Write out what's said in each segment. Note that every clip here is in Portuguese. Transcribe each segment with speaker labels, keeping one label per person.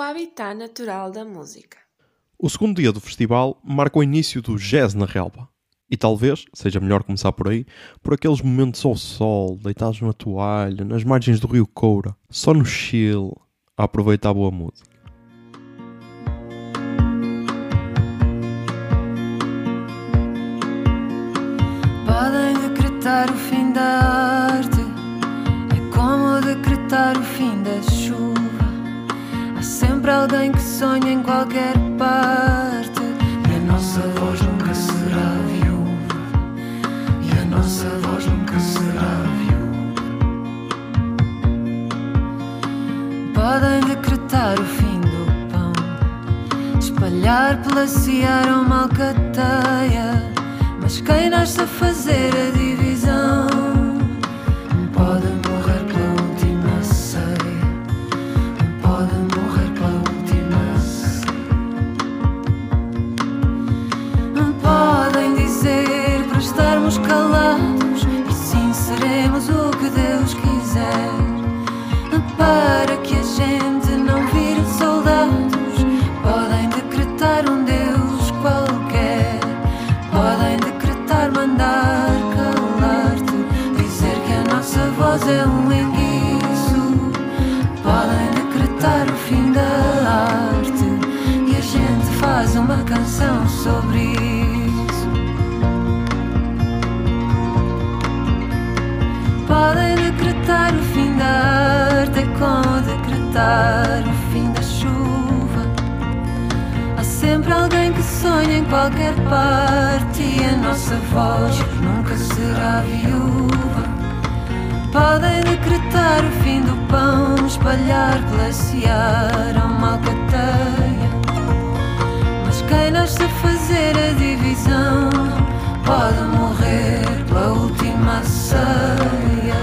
Speaker 1: o habitat natural da música.
Speaker 2: O segundo dia do festival marca o início do Jazz na Relva. E talvez seja melhor começar por aí, por aqueles momentos ao sol, deitados na toalha, nas margens do rio Coura, só no chill, a aproveitar a boa música.
Speaker 3: Alguém que sonha em qualquer parte, e a nossa voz nunca será viúva, e a nossa voz nunca será viúva. Podem decretar o fim do pão, espalhar pela seara uma alcateia. Mas quem nasce a fazer a divisão é um enguiço. Podem decretar o fim da arte e a gente faz uma canção sobre isso. Podem decretar o fim da arte, é como decretar o fim da chuva. Há sempre alguém que sonha em qualquer parte e a nossa voz nunca será viúva. Podem decretar o fim do pão, espalhar pela seara uma alcateia. Mas quem nasce a fazer a divisão pode morrer pela última ceia.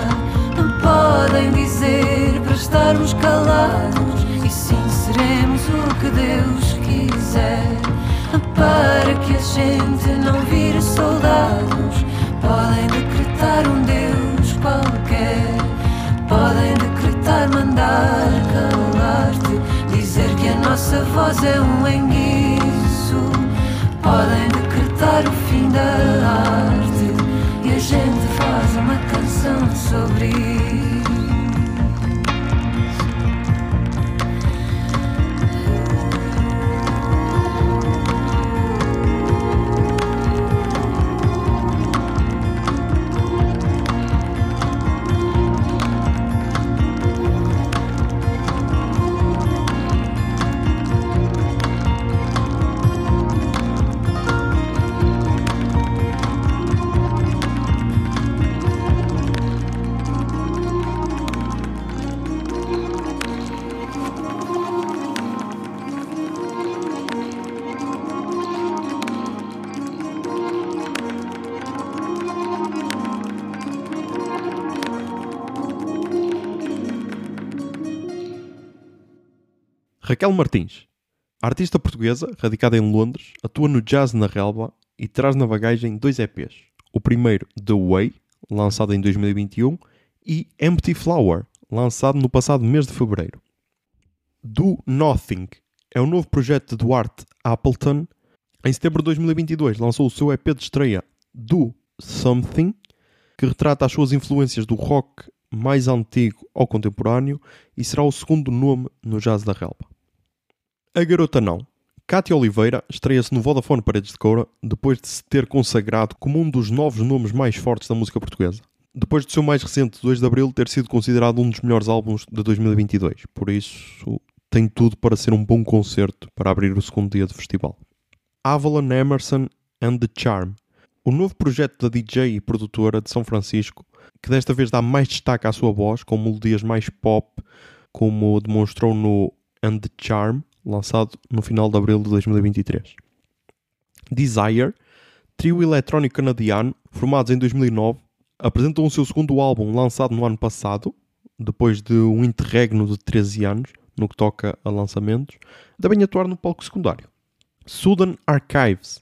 Speaker 3: Não podem dizer para estarmos calados e sim seremos o que Deus quiser. Para que a gente nossa voz é
Speaker 2: Raquel Martins, artista portuguesa, radicada em Londres, atua no Jazz na Relva e traz na bagagem dois EPs. O primeiro, The Way, lançado em 2021, e Empty Flower, lançado no passado mês de fevereiro. Do Nothing é o novo projeto de Duarte Appleton. Em setembro de 2022 lançou o seu EP de estreia Do Something, que retrata as suas influências do rock mais antigo ao contemporâneo e será o segundo nome no Jazz da Relva. A Garota Não. Cátia Oliveira estreia-se no Vodafone Paredes de Coura depois de se ter consagrado como um dos novos nomes mais fortes da música portuguesa. Depois do seu mais recente 2 de Abril ter sido considerado um dos melhores álbuns de 2022. Por isso, tem tudo para ser um bom concerto para abrir o segundo dia do festival. Avalon Emerson and the Charm. O novo projeto da DJ e produtora de São Francisco, que desta vez dá mais destaque à sua voz, com melodias mais pop, como demonstrou no And the Charm, lançado no final de abril de 2023. Desire, trio eletrónico canadiano, formados em 2009, apresentam o seu segundo álbum lançado no ano passado, depois de um interregno de 13 anos, no que toca a lançamentos, devem atuar no palco secundário. Sudan Archives,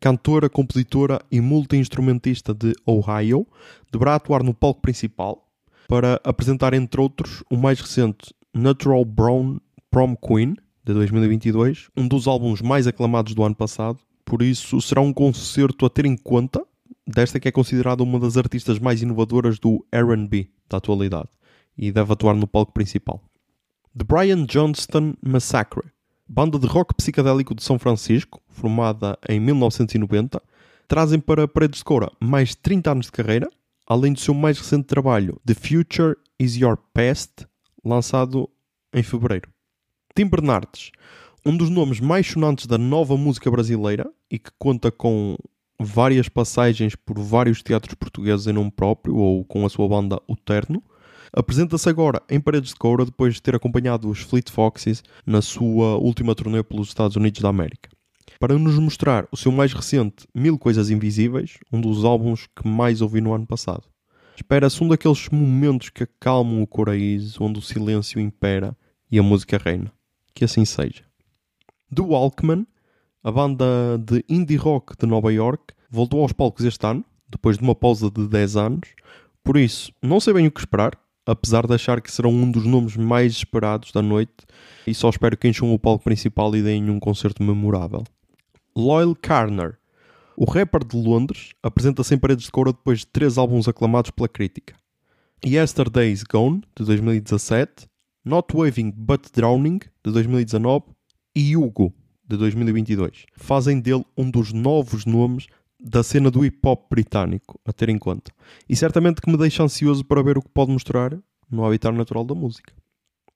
Speaker 2: cantora, compositora e multi-instrumentista de Ohio, deverá atuar no palco principal para apresentar, entre outros, o mais recente Natural Brown Prom Queen, de 2022, um dos álbuns mais aclamados do ano passado, por isso será um concerto a ter em conta desta que é considerada uma das artistas mais inovadoras do R&B da atualidade e deve atuar no palco principal. The Brian Johnston Massacre, banda de rock psicadélico de São Francisco, formada em 1990, trazem para Paredes de Coura mais 30 anos de carreira, além do seu mais recente trabalho The Future Is Your Past, lançado em fevereiro. Tim Bernardes, um dos nomes mais sonantes da nova música brasileira e que conta com várias passagens por vários teatros portugueses em nome próprio ou com a sua banda O Terno, apresenta-se agora em Paredes de Coura depois de ter acompanhado os Fleet Foxes na sua última turnê pelos Estados Unidos da América. Para nos mostrar o seu mais recente Mil Coisas Invisíveis, um dos álbuns que mais ouvi no ano passado. Espera-se um daqueles momentos que acalmam o coraíso, onde o silêncio impera e a música reina. Que assim seja. The Walkman, a banda de indie rock de Nova York, voltou aos palcos este ano, depois de uma pausa de 10 anos. Por isso, não sei bem o que esperar, apesar de achar que serão um dos nomes mais esperados da noite e só espero que encham o palco principal e deem um concerto memorável. Loyal Carner, o rapper de Londres, apresenta-se paredes de couro depois de três álbuns aclamados pela crítica. Yesterday's Gone, de 2017, Not Waving But Drowning, de 2019 e Hugo, de 2022. Fazem dele um dos novos nomes da cena do hip hop britânico, a ter em conta. E certamente que me deixa ansioso para ver o que pode mostrar no habitat natural da música.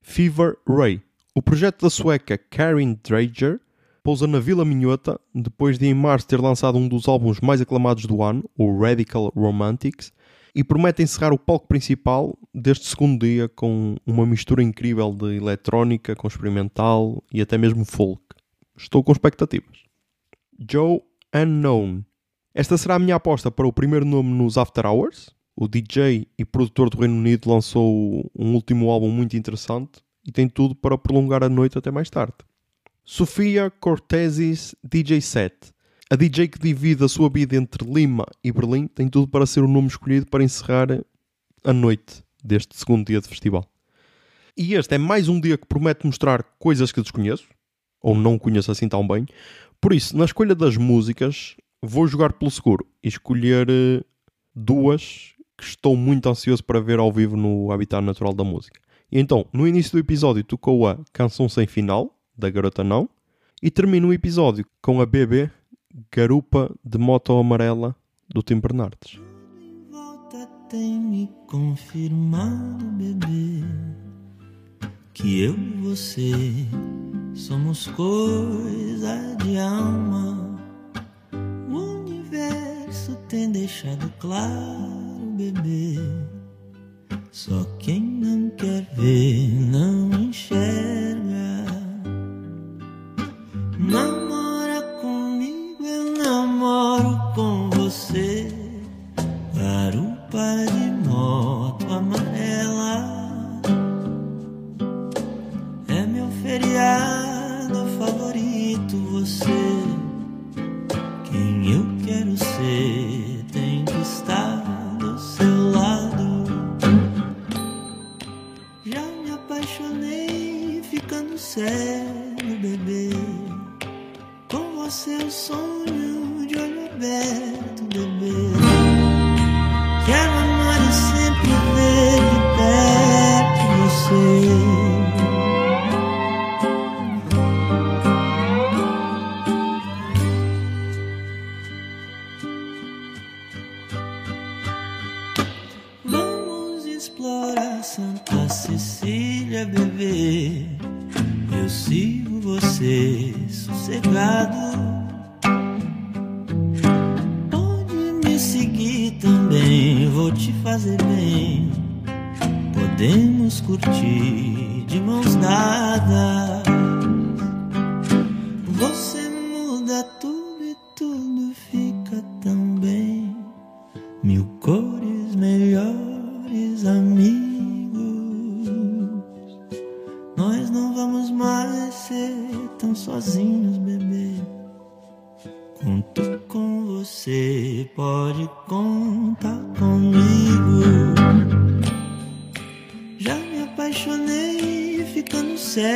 Speaker 2: Fever Ray. O projeto da sueca Karin Drager pousa na Vila Minhota depois de em março ter lançado um dos álbuns mais aclamados do ano, o Radical Romantics, e promete encerrar o palco principal deste segundo dia com uma mistura incrível de eletrónica com experimental e até mesmo folk. Estou com expectativas. Joe Unknown. Esta será a minha aposta para o primeiro nome nos After Hours. O DJ e produtor do Reino Unido lançou um último álbum muito interessante e tem tudo para prolongar a noite até mais tarde. Sofia Cortesis DJ Set. A DJ que divide a sua vida entre Lima e Berlim tem tudo para ser o nome escolhido para encerrar a noite deste segundo dia de festival. E este é mais um dia que promete mostrar coisas que desconheço, ou não conheço assim tão bem. Por isso, na escolha das músicas, vou jogar pelo seguro e escolher eh, duas que estou muito ansioso para ver ao vivo no Habitat Natural da Música. E então, no início do episódio tocou a Canção Sem Final, da Garota Não, e termino o episódio com a BB Garupa de Moto Amarela, do Tim Bernardes.
Speaker 4: Volta tem me confirmado, bebê, que eu e você somos coisa de alma. O universo tem deixado claro, bebê. Só quem não quer ver não você. Garupa de moto amarela é meu feriado favorito. Você, quem eu quero ser, tem que estar do seu lado. Já me apaixonei ficando cego, bebê. Com você eu sonho me seguir também, vou te fazer bem. Podemos curtir de mãos dadas. Você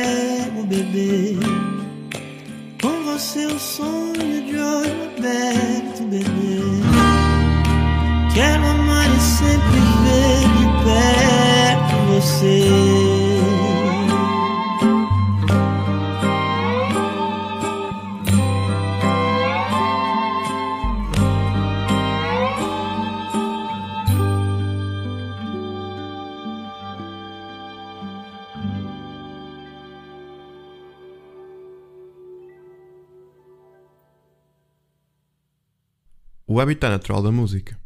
Speaker 4: Bebê. bebê. Com você o sonho de olho aberto, bebê. Quero amar e sempre ver de perto você.
Speaker 2: O habitat natural da música.